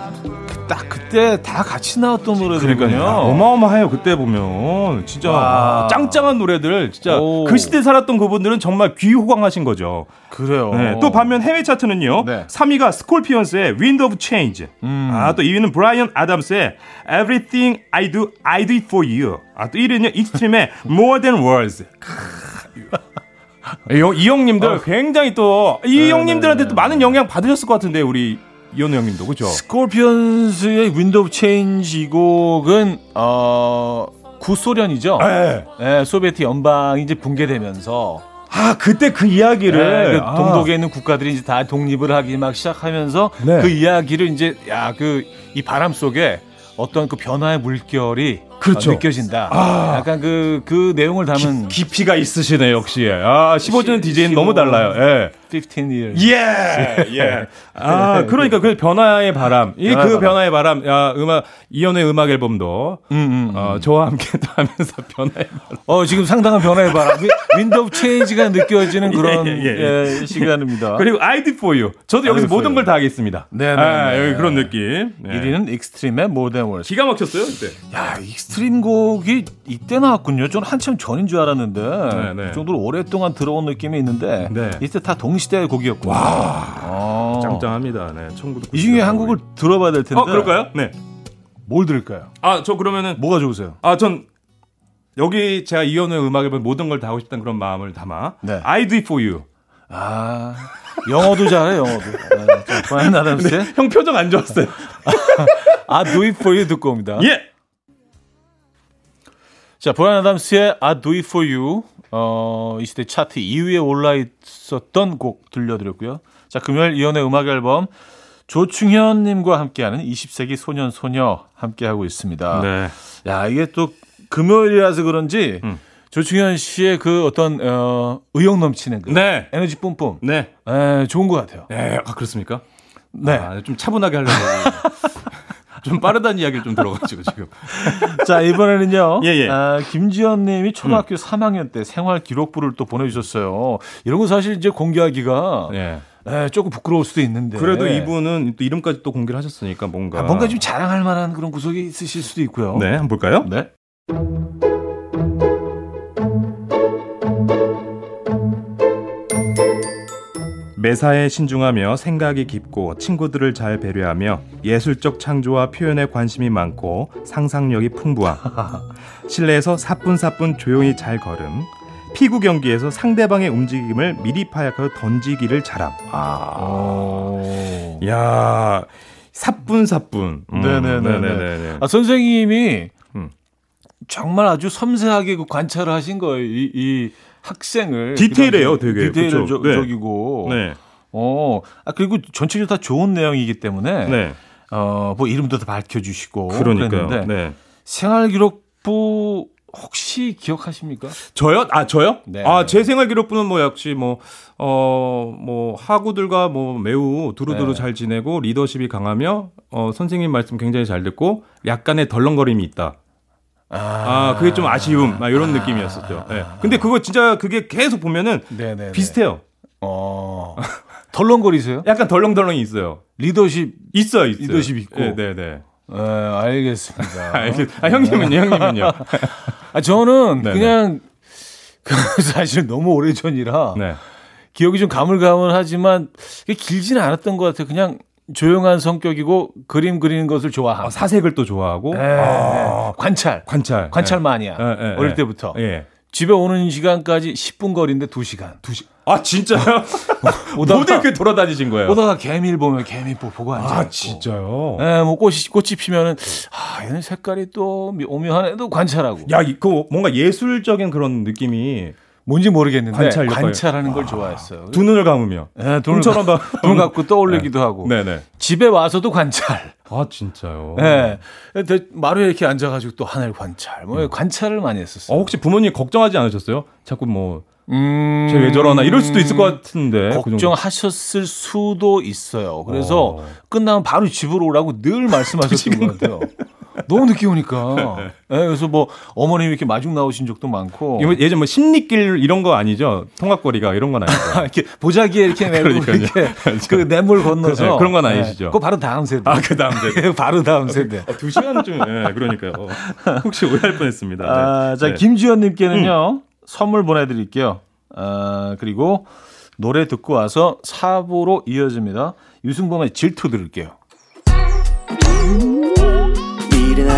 S1: 딱 그때 다 같이 나왔던 노래들이군요.
S5: 어마어마해요. 그때 보면 진짜
S1: 와.
S5: 짱짱한 노래들 진짜
S1: 오.
S5: 그 시대 살았던 그분들은 정말 귀호강하신 거죠.
S1: 그래요.
S5: 네, 또 반면 해외 차트는요.
S1: 네.
S5: 3위가 스콜피언스의 Wind of Change.
S1: 음.
S5: 아, 또 2위는 브라이언 아담스의 Everything I Do, I Do It For You. 아, 또 1위는요. 익스트림의 More Than Words. (laughs) 이, 형- 이 형님들 굉장히 또이
S1: 어. 네,
S5: 형님들한테
S1: 네,
S5: 또 많은 영향 받으셨을 것 같은데 우리 이현우 형님도 그죠?
S1: 스콜피언스의 Wind of Change 이 곡은 어 구소련이죠.
S5: 네.
S1: 네, 소비에트 연방이 이제 붕괴되면서
S5: 아 그때 그 이야기를
S1: 네, 그
S5: 아.
S1: 동독에 있는 국가들이 이제 다 독립을 하기 막 시작하면서
S5: 네.
S1: 그 이야기를 이제 야 그 이 바람 속에 어떤 그 변화의 물결이
S5: 그렇죠.
S1: 어, 느껴진다.
S5: 아.
S1: 약간 그 그 내용을 담은
S5: 깊이가 있으시네 역시. 아 15년 DJ는 너무 달라요. 예.
S1: 15 years.
S5: 예, 예. (laughs) 아, 그러니까 그 변화의 바람, 이 그. 변화의 바람, 야, 음악 이현우의 음악 앨범도
S1: 음, 음, 음.
S5: 어, 저와 함께 또 (laughs) 하면서 변화의 바람.
S1: 어, 지금 상당한 변화의 바람. Wind of Change가 느껴지는 (laughs) 그런
S5: 예, 예,
S1: 예, 시간입니다.
S5: 그리고 did for you. 저도 여기서 모든. 걸 다 하겠습니다.
S1: 네, 네,
S5: 아,
S1: 네.
S5: 여기 그런 느낌. 네.
S1: 1위는 익스트림의 Than Words.
S5: 기가 막혔어요 그때.
S1: 야, 익스트림 곡이 이때 나왔군요. 저는 한참 전인 줄 알았는데
S5: 네, 네.
S1: 그 정도로 오랫동안 들어온 느낌이 있는데
S5: 네.
S1: 이때 다 동시대의 곡이었군요. 와,
S5: 짱짱합니다. 네, 1990.
S1: 이 중에 한 곡을 들어봐야 될 텐데.
S5: 어, 그럴까요? 네.
S1: 뭘 들을까요?
S5: 아, 저 그러면은
S1: 뭐가 좋으세요?
S5: 아, 전 여기 제가 이현우의 음악 앨범 모든 걸 다 하고 싶다는 그런 마음을 담아
S1: 네.
S5: I do it for you.
S1: 아, 영어도 잘해, 영어도. 네, 자, 브라이언 아담스의
S5: 형 표정 안 좋았어요. (laughs)
S1: I Do It For You 듣고 옵니다.
S5: 예.
S1: 자, 브라이언 아담스의 I Do It For You 어, 이 시대 차트 2위에 올라 있었던 곡 들려드렸고요. 자, 금요일 이연의 음악 앨범 조충현 님과 함께하는 20세기 소년 소녀 함께하고 있습니다.
S5: 네.
S1: 야, 이게 또 금요일이라서 그런지
S5: 음.
S1: 조충현 씨의 그 어떤 어, 의욕 넘치는 그
S5: 네.
S1: 에너지 뿜뿜.
S5: 네.
S1: 에, 좋은 것 같아요.
S5: 네, 아 그렇습니까?
S1: 네.
S5: 아, 좀 차분하게 하려고. (laughs) 좀 빠르다는 이야기를 좀 들어가지고 지금. (laughs)
S1: 자, 이번에는요.
S5: 예, 예.
S1: 아, 김지연 님이 초등학교 3학년 때 생활 기록부를 또 보내주셨어요. 이런 거 사실 이제 공개하기가
S5: 예.
S1: 에, 조금 부끄러울 수도 있는데.
S5: 그래도 이분은 또 이름까지 또 공개를 하셨으니까 뭔가.
S1: 아, 뭔가 좀 자랑할 만한 그런 구석이 있으실 수도 있고요.
S5: 네, 한번 볼까요?
S1: 네.
S5: 매사에 신중하며 생각이 깊고 친구들을 잘 배려하며 예술적 창조와 표현에 관심이 많고 상상력이 풍부함. (laughs) 실내에서 사뿐사뿐 조용히 잘 걸음. 피구 경기에서 상대방의 움직임을 미리 파악하여 던지기를 잘함. 아.
S1: 오.
S5: 야, 사뿐사뿐. 음,
S1: 네네네네.
S5: 네네네네.
S1: 아, 선생님이
S5: 음.
S1: 정말 아주 섬세하게 그 관찰을 하신 거예요. 이, 이 학생을.
S5: 디테일해요. 되게. 그쵸? 네.
S1: 디테일적이고.
S5: 네.
S1: 어, 아, 그리고 전체적으로 다 좋은 내용이기 때문에.
S5: 네.
S1: 어, 뭐 이름도 다 밝혀 주시고.
S5: 그러니까요.
S1: 그랬는데
S5: 네.
S1: 생활기록부 혹시 기억하십니까?
S5: 저요? 아 저요?
S1: 네.
S5: 아 제 생활 기록부는 뭐 역시 뭐 어 뭐 하구들과 뭐 매우 두루두루
S1: 네.
S5: 잘 지내고 리더십이 강하며 어 선생님 말씀 굉장히 잘 듣고 약간의 덜렁거림이 있다. 아 그게 좀 아쉬움 막 이런 느낌이었었죠. 예. 근데 그거 진짜 그게 계속 보면은
S1: 네네.
S5: 비슷해요.
S1: 어. 덜렁거리세요?
S5: 약간 덜렁덜렁이 있어요.
S1: 리더십.
S5: 있어요, 있어요.
S1: 리더십 있고.
S5: 네, 네, 네.
S1: 네, 알겠습니다. (laughs)
S5: 알겠- 아 형님은요, 형님은요. (laughs)
S1: 아, 저는
S5: 네네.
S1: 그냥 그 (laughs) 사실 너무 오래 전이라
S5: 네.
S1: 기억이 좀 가물가물하지만 길지는 않았던 것 같아요. 그냥 조용한 성격이고 그림 그리는 것을 좋아함.
S5: 아, 사색을 또 좋아하고
S1: 네,
S5: 아,
S1: 네. 관찰.
S5: 관찰,
S1: 관찰 마니아.
S5: 예, 예,
S1: 어릴
S5: 예.
S1: 때부터.
S5: 예.
S1: 집에 오는 시간까지 10분 거리인데 2시간.
S5: 두 시. 아 진짜요? (laughs)
S1: 오다가-
S5: 모두 이렇게 돌아다니신 거예요?
S1: 오다가 개미를 보면 개미 보- 보고 앉아.
S5: 아 진짜요?
S1: 예, 뭐 꽃이 꽃이 피면은 아, 얘는 색깔이 또 오묘하네. 또 관찰하고.
S5: 야, 이- 그 뭔가 예술적인 그런 느낌이
S1: 뭔지 모르겠는데
S5: 관찰
S1: 관찰
S5: 역할.
S1: 하는 걸 좋아했어요.
S5: 두 눈을 감으며.
S1: 예, 돈을
S5: 꿈처럼
S1: 가-
S5: 봐.
S1: 돈 갖고 떠올리기도 하고.
S5: 네네.
S1: 집에 와서도 관찰.
S5: 아 진짜요?
S1: 예. 네. 마루에 이렇게 앉아가지고 또 하늘 관찰. 뭐 관찰을 많이 했었어요.
S5: 어, 혹시 부모님 걱정하지 않으셨어요? 자꾸 뭐,
S1: 음,
S5: 쟤왜 저러나 이럴 수도 있을 것 같은데. 그.
S1: 걱정하셨을 수도 있어서 그래서
S5: 어.
S1: 끝나면 바로 집으로 오라고 늘 (laughs) 말씀하셨던 것 같아요. 너무 늦게 오니까. 예, (laughs) 그래서 뭐 어머님이 이렇게 마중 나오신 적도 많고.
S5: 예전 뭐 심리길 이런 거 아니죠? 통학거리가 이런 건 아니죠? (laughs)
S1: 이렇게 보자기에 이렇게 내고
S5: 그러니까요.
S1: 이렇게 (laughs) 그 냇물 건너서
S5: 네, 그런 건 아니시죠?
S1: 네, 그거 바로 다음 세대.
S5: 아, 그 다음 세대.
S1: 바로 다음 세대.
S5: 어, 두 시간쯤, 예, 그러니까요. 어, 혹시 오해할 뻔했습니다. 네.
S1: 아, 자,
S5: 네.
S1: 김지현님께는요, 선물 보내드릴게요. 아, 그리고 노래 듣고 와서 사부로 이어집니다. 유승범의 질투 들을게요.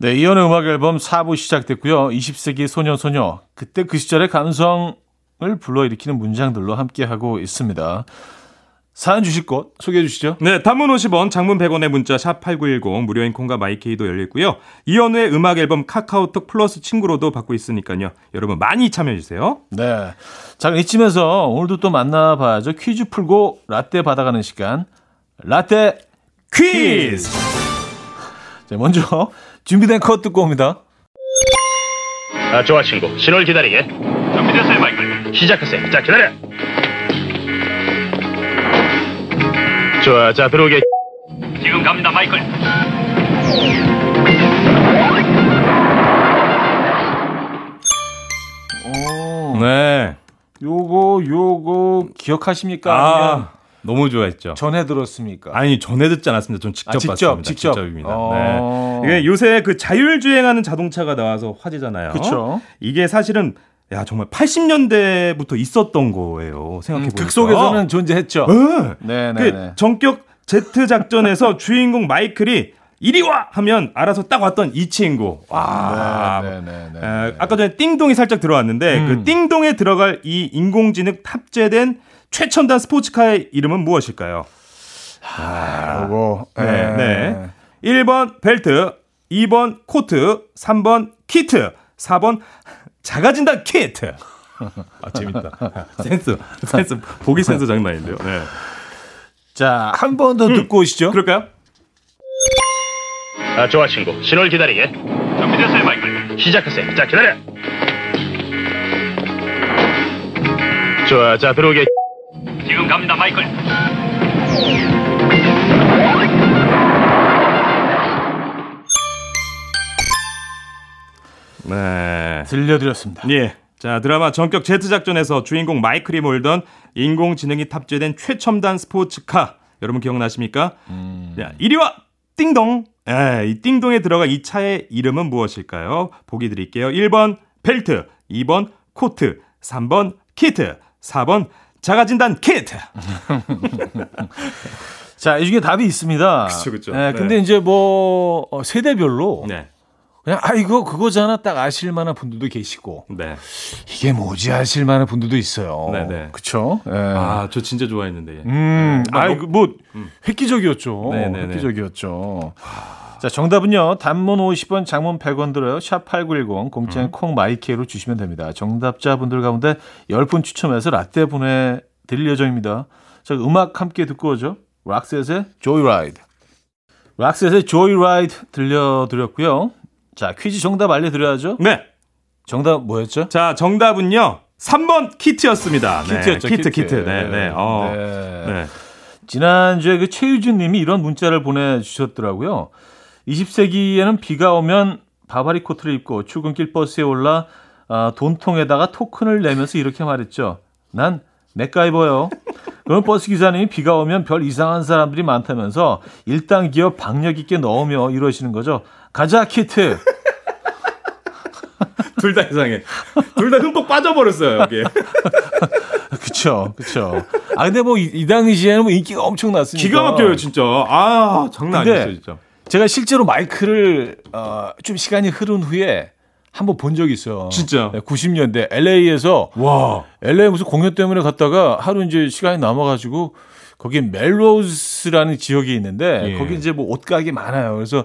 S1: 네, 이연의 음악 앨범 4부 시작됐고요. 20세기 소녀 소녀 그때 그 시절의 감성을 불러일으키는 문장들로 함께하고 있습니다. 사연 주실 곳 소개해 주시죠.
S5: 네, 단문 50원, 장문 100원의 문자 샵 8910 무료인 콩과 마이케이도 열려 있고요. 이현우의 음악 앨범 카카오톡 플러스 친구로도 받고 있으니까요. 여러분 많이 참여해 주세요.
S1: 네. 자, 이쯤에서 오늘도 또 만나 봐야죠. 퀴즈 풀고 라떼 받아가는 시간. 라떼
S5: 퀴즈.
S1: 자, 먼저 준비된 컷 듣고 옵니다.
S6: 아, 좋아 친구 신호를 기다리게. 준비됐어요 마이클. 시작하세요. 자 기다려. 좋아 자 들어오게. 지금 갑니다 마이클.
S1: 오,
S5: 네.
S1: 요거 요거 기억하십니까? 아니면
S5: 아, 너무 좋아했죠.
S1: 전에 들었습니까?
S5: 아니 전에 듣지 않았습니다. 전 직접
S1: 아, 직접,
S5: 봤습니다.
S1: 직접.
S5: 직접입니다.
S1: 어.
S5: 네. 이게 요새 그 자율 주행하는 자동차가 나와서 화제잖아요.
S1: 그쵸.
S5: 이게 사실은 야 정말 80년대부터 있었던 거예요. 생각해 보니까.
S1: 극 속에서는 존재했죠.
S5: 네.
S1: 네, 네,
S5: 그
S1: 네.
S5: 전격 제트 작전에서 (laughs) 주인공 마이클이 이리 와 하면 알아서 딱 왔던 이 친구. 와.
S1: 네, 네, 네,
S5: 에,
S1: 네.
S5: 아까 전에 띵동이 살짝 들어왔는데
S1: 음.
S5: 그 띵동에 들어갈 이 인공지능 탑재된 최첨단 스포츠카의 이름은 무엇일까요?
S1: 요거
S5: 네, 네. 1번 벨트, 2번 코트, 3번 키트, 4번 작아진다 키트. (laughs) 아 재밌다. 센스, 센스 보기 센스 장난 아닌데요. 네.
S1: 자, 한 번 더 듣고 오시죠.
S5: 그럴까요?
S6: 아, 좋아 친구 신호를 기다리게 준비됐어요 마이클 시작하세요 자 기다려 좋아 자 들어오게 지금 갑니다 마이클
S5: 네.
S1: 들려드렸습니다.
S5: 예. 자, 드라마 전격 제트 작전에서 주인공 마이클이 몰던 인공지능이 탑재된 최첨단 스포츠카. 여러분 기억나십니까? 자, 이리 와! 띵동! 예, 이 띵동에 들어가 이 차의 이름은 무엇일까요? 보기 드릴게요. 1번 벨트, 2번 코트, 3번 키트, 4번 작아진단 키트. (laughs)
S1: 자, 이 중에 답이 있습니다.
S5: 그쵸, 그쵸.
S1: 네,
S5: 네.
S1: 근데 이제 뭐 어, 세대별로
S5: 네.
S1: 그냥 아 이거 그거잖아 딱 아실 만한 분들도 계시고
S5: 네.
S1: 이게 뭐지 하실 만한 분들도 있어요.
S5: 네, 네.
S1: 그렇죠. 네.
S5: 아, 저 진짜 좋아했는데. 예.
S1: 음,
S5: 아,
S1: 아,
S5: 너-
S1: 이거 뭐 획기적이었죠.
S5: 네, 네, 네.
S1: 획기적이었죠. 자, 정답은요. 단문 50원, 장문 100원 들어요. 샵 8910, 공짜인
S5: 음.
S1: 콩 마이케이로 주시면 됩니다. 정답자분들 가운데 10분 추첨해서 라떼 보내 드릴 예정입니다. 자, 음악 함께 듣고 오죠. 락셋의 Joyride. 락셋의 Joyride 들려드렸고요. 자, 퀴즈 정답 알려드려야죠.
S5: 네.
S1: 정답 뭐였죠?
S5: 자, 정답은요. 3번 키트였습니다. 네,
S1: 키트였죠.
S5: 키트, 키트. 네, 네. 어.
S1: 네.
S5: 네.
S1: 지난주에 그 최유준 님이 이런 문자를 보내주셨더라고요. 20세기에는 비가 오면 바바리 코트를 입고 출근길 버스에 올라 아, 돈통에다가 토큰을 내면서 이렇게 말했죠. 난 맥가이버요. 그럼 버스 기사님이 비가 오면 별 이상한 사람들이 많다면서 일당 기업 박력 있게 넣으며 이러시는 거죠. 가자 키트. (laughs)
S5: 둘 다 이상해. 둘 다 흠뻑 빠져버렸어요, 여기에. (laughs)
S1: 그쵸, 그쵸. 아 근데 뭐이 당시에는 뭐 인기가 엄청 났으니까.
S5: 기가 막혀요, 진짜. 아, 장난 아니었어요, 진짜.
S1: 제가 실제로 마이크를 어, 좀 시간이 흐른 후에 한번 본 적이 있어요.
S5: 진짜?
S1: 네, 90년대 LA에서
S5: 와.
S1: LA 무슨 공연 때문에 갔다가 하루 이제 시간이 남아가지고 거기 멜로우스라는 지역이 있는데
S5: 예.
S1: 거기 이제 뭐 옷가게 많아요. 그래서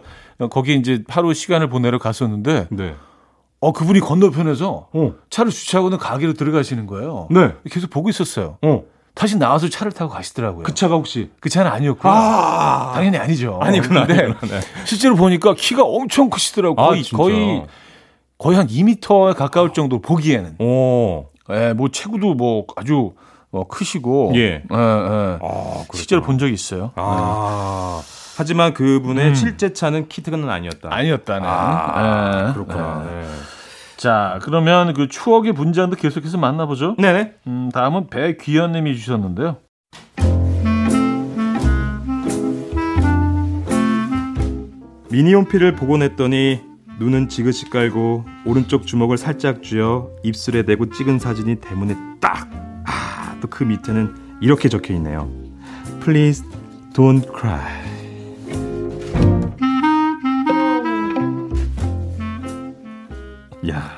S1: 거기 이제 하루 시간을 보내러 갔었는데
S5: 네.
S1: 어, 그분이 건너편에서
S5: 어.
S1: 차를 주차하고는 가게로 들어가시는 거예요.
S5: 네.
S1: 계속 보고 있었어요.
S5: 어.
S1: 다시 나와서 차를 타고 가시더라고요.
S5: 그 차가 혹시
S1: 그 차는 아니었고요.
S5: 아.
S1: 당연히 아니죠.
S5: 아니구나.
S1: 근데
S5: 아니구나. 네.
S1: 실제로 보니까 키가 엄청 크시더라고요.
S5: 아,
S1: 거의? 거의 거의 한 2m에 가까울 정도 보기에는.
S5: 오.
S1: 예, 뭐 체구도 뭐 아주 뭐 크시고.
S5: 예.
S1: 예, 예.
S5: 아,
S1: 실제로 본 적이 있어요.
S5: 아. 하지만 그분의
S1: 음.
S5: 실제 차는 키트는 아니었다.
S1: 아니었다네.
S5: 아,
S1: 예.
S5: 그렇구나.
S1: 예.
S5: 네.
S1: 자, 그러면 그 추억의 분장도 계속해서 만나보죠.
S5: 네네.
S1: 음, 다음은 배귀현님이 주셨는데요.
S5: 미니홈피를 보곤 했더니 눈은 지그시 깔고 오른쪽 주먹을 살짝 쥐어 입술에 대고 찍은 사진이 대문에 딱. 아, 또 그 밑에는 이렇게 적혀 있네요. Please don't cry. 야.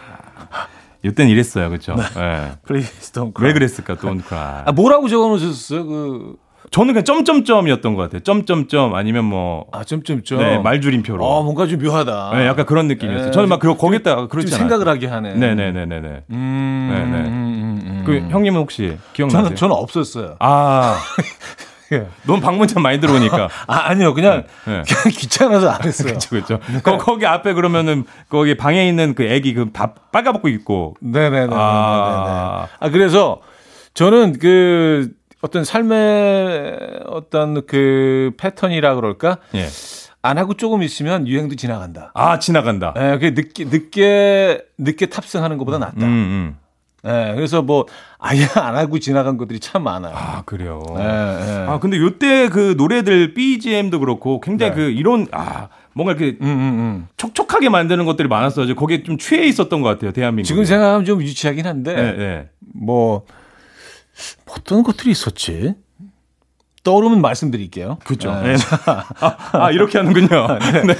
S5: 이땐 이랬어요. 그렇죠? 네.
S1: Please don't cry.
S5: 왜 그랬을까? Don't cry.
S1: 아, 뭐라고 적어 놓으셨어요? 그
S5: 저는 그냥 점점점이었던 것 같아요. 점점점 아니면 뭐
S1: 아, 점점점.
S5: 네, 말줄임표로.
S1: 어, 뭔가 좀 묘하다.
S5: 네, 약간 그런 느낌이었어요.
S1: 네,
S5: 저는 막
S1: 좀-
S5: 그 거기다가
S1: 좀
S5: 그렇지 않아요.
S1: 생각을 하게 하네.
S5: 네네네네네.
S1: 음,
S5: 네네.
S1: 음, 음, 음.
S5: 그 형님은 혹시 기억나세요?
S1: 저는 저는 없었어요.
S5: 아, (laughs)
S1: 예.
S5: 넌 방문자 많이 들어오니까. (laughs)
S1: 아, 아니요. 그냥
S5: 네.
S1: 그냥 귀찮아서 안 했어요.
S5: 그렇죠, 그렇죠. 거, 거기 앞에 그러면은 거기 방에 있는 그 애기 그 밥 빨가벗고 있고.
S1: 네네네.
S5: 아.
S1: 아. 아, 그래서 저는 그 어떤 삶의 어떤 그 패턴이라 그럴까?
S5: 예.
S1: 안 하고 조금 있으면 유행도 지나간다.
S5: 아 지나간다.
S1: 예, 그 늦게 늦게 늦게 탑승하는 것보다 낫다.
S5: 음, 음.
S1: 예, 그래서 뭐 아예 (laughs) 안 하고 지나간 것들이 참 많아요.
S5: 아 그래요.
S1: 예, 예.
S5: 아 근데 요때 그 노래들 BGM도 그렇고 굉장히
S1: 네.
S5: 그 이런 아 뭔가 이렇게
S1: 음, 음, 음.
S5: 촉촉하게 만드는 것들이 많았어요. 거기에 좀 취해 있었던 것 같아요, 대한민국.
S1: 지금 생각하면 좀 유치하긴 한데
S5: 네, 네.
S1: 뭐 어떤 것들이 있었지? 떠오르면 말씀드릴게요.
S5: 그죠.
S1: 네.
S5: 네. 아, (laughs) 아, 이렇게 하는군요. 네.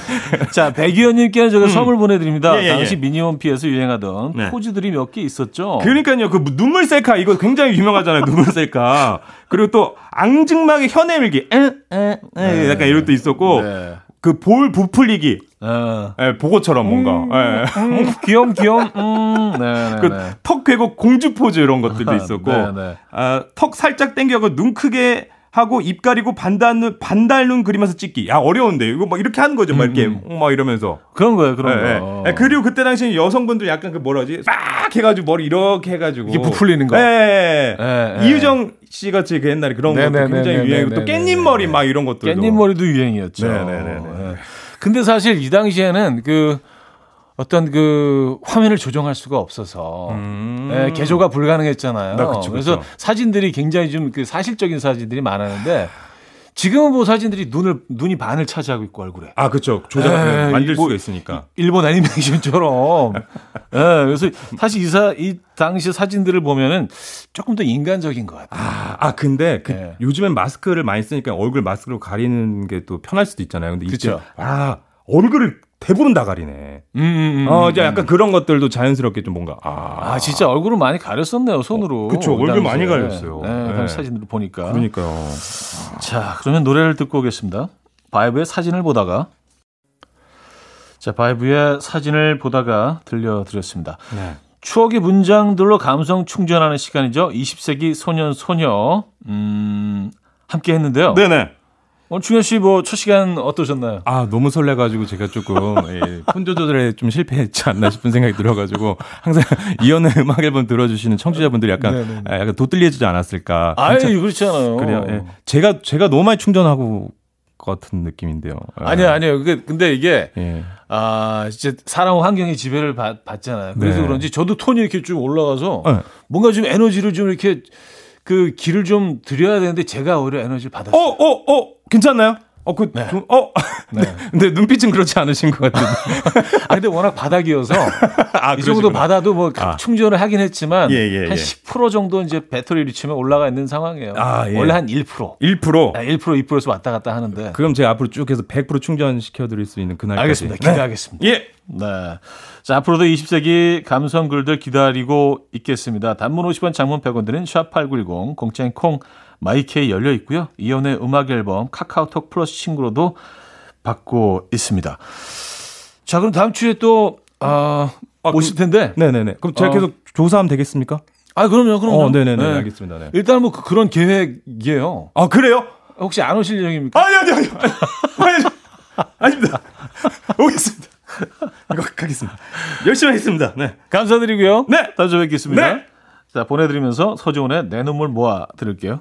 S1: 자, 백유현님께는 제가 선물 보내드립니다.
S5: 예, 예,
S1: 당시
S5: 예.
S1: 미니홈피에서 유행하던
S5: 네.
S1: 포즈들이 몇 개 있었죠.
S5: 그러니까요, 그 눈물 셀카 이거 굉장히 유명하잖아요, (laughs) 눈물 셀카. 그리고 또 앙증막의 혀내밀기, 에, 에, 에, 약간 이런 것도 있었고,
S1: 네.
S5: 그볼 부풀리기,
S1: 어.
S5: 예, 보고처럼 뭔가, 예.
S1: 음, 귀염 귀염. 음, 네, 네,
S5: 그
S1: 네.
S5: 턱 괴고 공주 포즈 이런 것들도 (laughs) 있었고,
S1: 네, 네.
S5: 아, 턱 살짝 당겨고 눈 크게 하고 입 가리고 반달눈 반달눈 그리면서 찍기. 야 어려운데 이거 막 이렇게 하는 거죠, 막 이렇게
S1: 음,
S5: 막 이러면서.
S1: 그런 거예요, 그런
S5: 예,
S1: 거.
S5: 예. 예, 그리고 그때 당시 여성분들 약간 그 뭐라지 빡 해가지고 머리 이렇게 해가지고
S1: 이게 부풀리는 거.
S5: 예, 예.
S1: 예, 예.
S5: 이유정 씨 같이 그 옛날에 그런 것도
S1: 네네네네네네.
S5: 굉장히 유행이고 또 깻잎 머리 막 이런 것도
S1: 깻잎 머리도 유행이었죠.
S5: 네네네네.
S1: 예. 근데 사실 이 당시에는 그 어떤 그 화면을 조정할 수가 없어서
S5: 음.
S1: 예, 개조가 불가능했잖아요.
S5: 네, 그쵸,
S1: 그래서
S5: 그쵸.
S1: 사진들이 굉장히 좀 그 사실적인 사진들이 많았는데 지금은 뭐 사진들이 눈을 눈이 반을 차지하고 있고 얼굴에
S5: 아 그렇죠 조작
S1: 예,
S5: 만들
S1: 뭐-
S5: 수가 있으니까.
S1: 일본 애니메이션처럼. 예, 그래서 사실 이, 사, 이 당시 사진들을 보면은 조금 더 인간적인 것 같아요.
S5: 아, 아 근데 그
S1: 예.
S5: 요즘엔 마스크를 많이 쓰니까 얼굴 마스크로 가리는 게 또 편할 수도 있잖아요. 근데 이때
S1: 그쵸.
S5: 아 얼굴을 대부분 다 가리네.
S1: 음, 음, 음,
S5: 어,
S1: 음.
S5: 이제 약간 그런 것들도 자연스럽게 좀 뭔가 아,
S1: 아, 진짜 얼굴을 많이 가렸었네요, 손으로.
S5: 어, 그쵸,
S1: 그
S5: 얼굴. 많이 가렸어요.
S1: 네,
S5: 네.
S1: 당시 사진들을 보니까.
S5: 그러니까요.
S1: 자, 그러면 노래를 듣고 오겠습니다. 바이브의 사진을 보다가. 자, 바이브의 사진을 보다가 들려드렸습니다.
S5: 네.
S1: 추억의 문장들로 감성 충전하는 시간이죠. 20세기 소년 소녀. 음, 함께 했는데요.
S5: 네네.
S1: 오늘 충현 씨뭐 첫 시간 어떠셨나요?
S5: 아 너무 설레가지고 제가 조금 예, 폰조 조절에 좀 실패했지 않나 싶은 생각이 들어가지고 항상 (laughs) 이연의 음악 앨범 들어주시는 청취자분들이 약간
S1: 네네네.
S5: 아, 약간 도뜰리해지지 않았을까.
S1: 아이, 그렇잖아요.
S5: 그래요. 예. 제가 제가 너무 많이 충전하고 것 같은 느낌인데요. 예.
S1: 아니요, 아니요. 그게- 근데 이게
S5: 예.
S1: 아, 진짜 사람 환경의 지배를 받, 받잖아요. 그래서
S5: 네.
S1: 그런지 저도 톤이 이렇게 쭉 올라가서
S5: 네.
S1: 뭔가 좀 에너지를 좀 이렇게 그 길을 좀 드려야 되는데 제가 오히려 에너지를 받았어요.
S5: 어, 어, 어, 괜찮나요? 어, 그,
S1: 네.
S5: 좀, 어, (laughs)
S1: 네.
S5: 근데 눈빛은 그렇지 않으신 것 같은데. (laughs)
S1: 아, 근데 워낙 바닥이어서 (laughs)
S5: 아,
S1: 이 정도. 받아도 뭐
S5: 아.
S1: 충전을 하긴 했지만
S5: 예, 예,
S1: 한
S5: 예.
S1: 10% 정도 이제 배터리를 치면 올라가 있는 상황이에요.
S5: 아, 예.
S1: 원래 한 1%.
S5: 1%.
S1: 아, 1% 2%에서 왔다 갔다 하는데.
S5: 그럼 제가 앞으로 쭉 해서 100% 충전시켜 드릴 수 있는 그날까지.
S1: 알겠습니다. 기대하겠습니다.
S5: 예.
S1: 네. 자, 앞으로도 20세기 감성 글들 기다리고 있겠습니다. 단문 50원, 장문 100원 드는 샵8910, 공짜인 콩, 마이케이 열려 있고요. 이연의 음악 앨범 카카오톡 플러스 친구로도 받고 있습니다. 자, 그럼 다음 주에 또, 아,
S5: 아,
S1: 오실 텐데.
S5: 네 네 네. 그럼 제가
S1: 어.
S5: 계속 조사하면 되겠습니까?
S1: 아, 그럼요, 그럼요.
S5: 어, 네네네. 알겠습니다. 네.
S1: 일단 뭐 그- 그런 계획이에요.
S5: 아, 그래요?
S1: 혹시 안 오실 예정입니까?
S5: 아니, 아니, 아니. 아니, 아닙니다. 오겠습니다. 이거 가겠습니다. 열심히 하겠습니다. 네.
S1: 감사드리고요.
S5: 네.
S1: 다시 뵙겠습니다.
S5: 네.
S1: 자, 보내드리면서 서지훈의 내 눈물 모아 들을게요.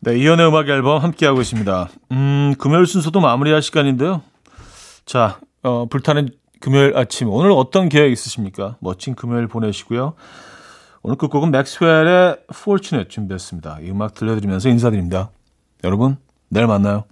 S1: 네, 이연의 음악 앨범 함께하고 있습니다. 음, 금요일 순서도 마무리할 시간인데요. 자, 어, 불타는 금요일 아침. 오늘 어떤 계획 있으십니까? 멋진 금요일 보내시고요. 오늘 끝곡은 맥스웰의 Fortunate 준비했습니다. 이 음악 들려드리면서 인사드립니다. 여러분, 내일 만나요.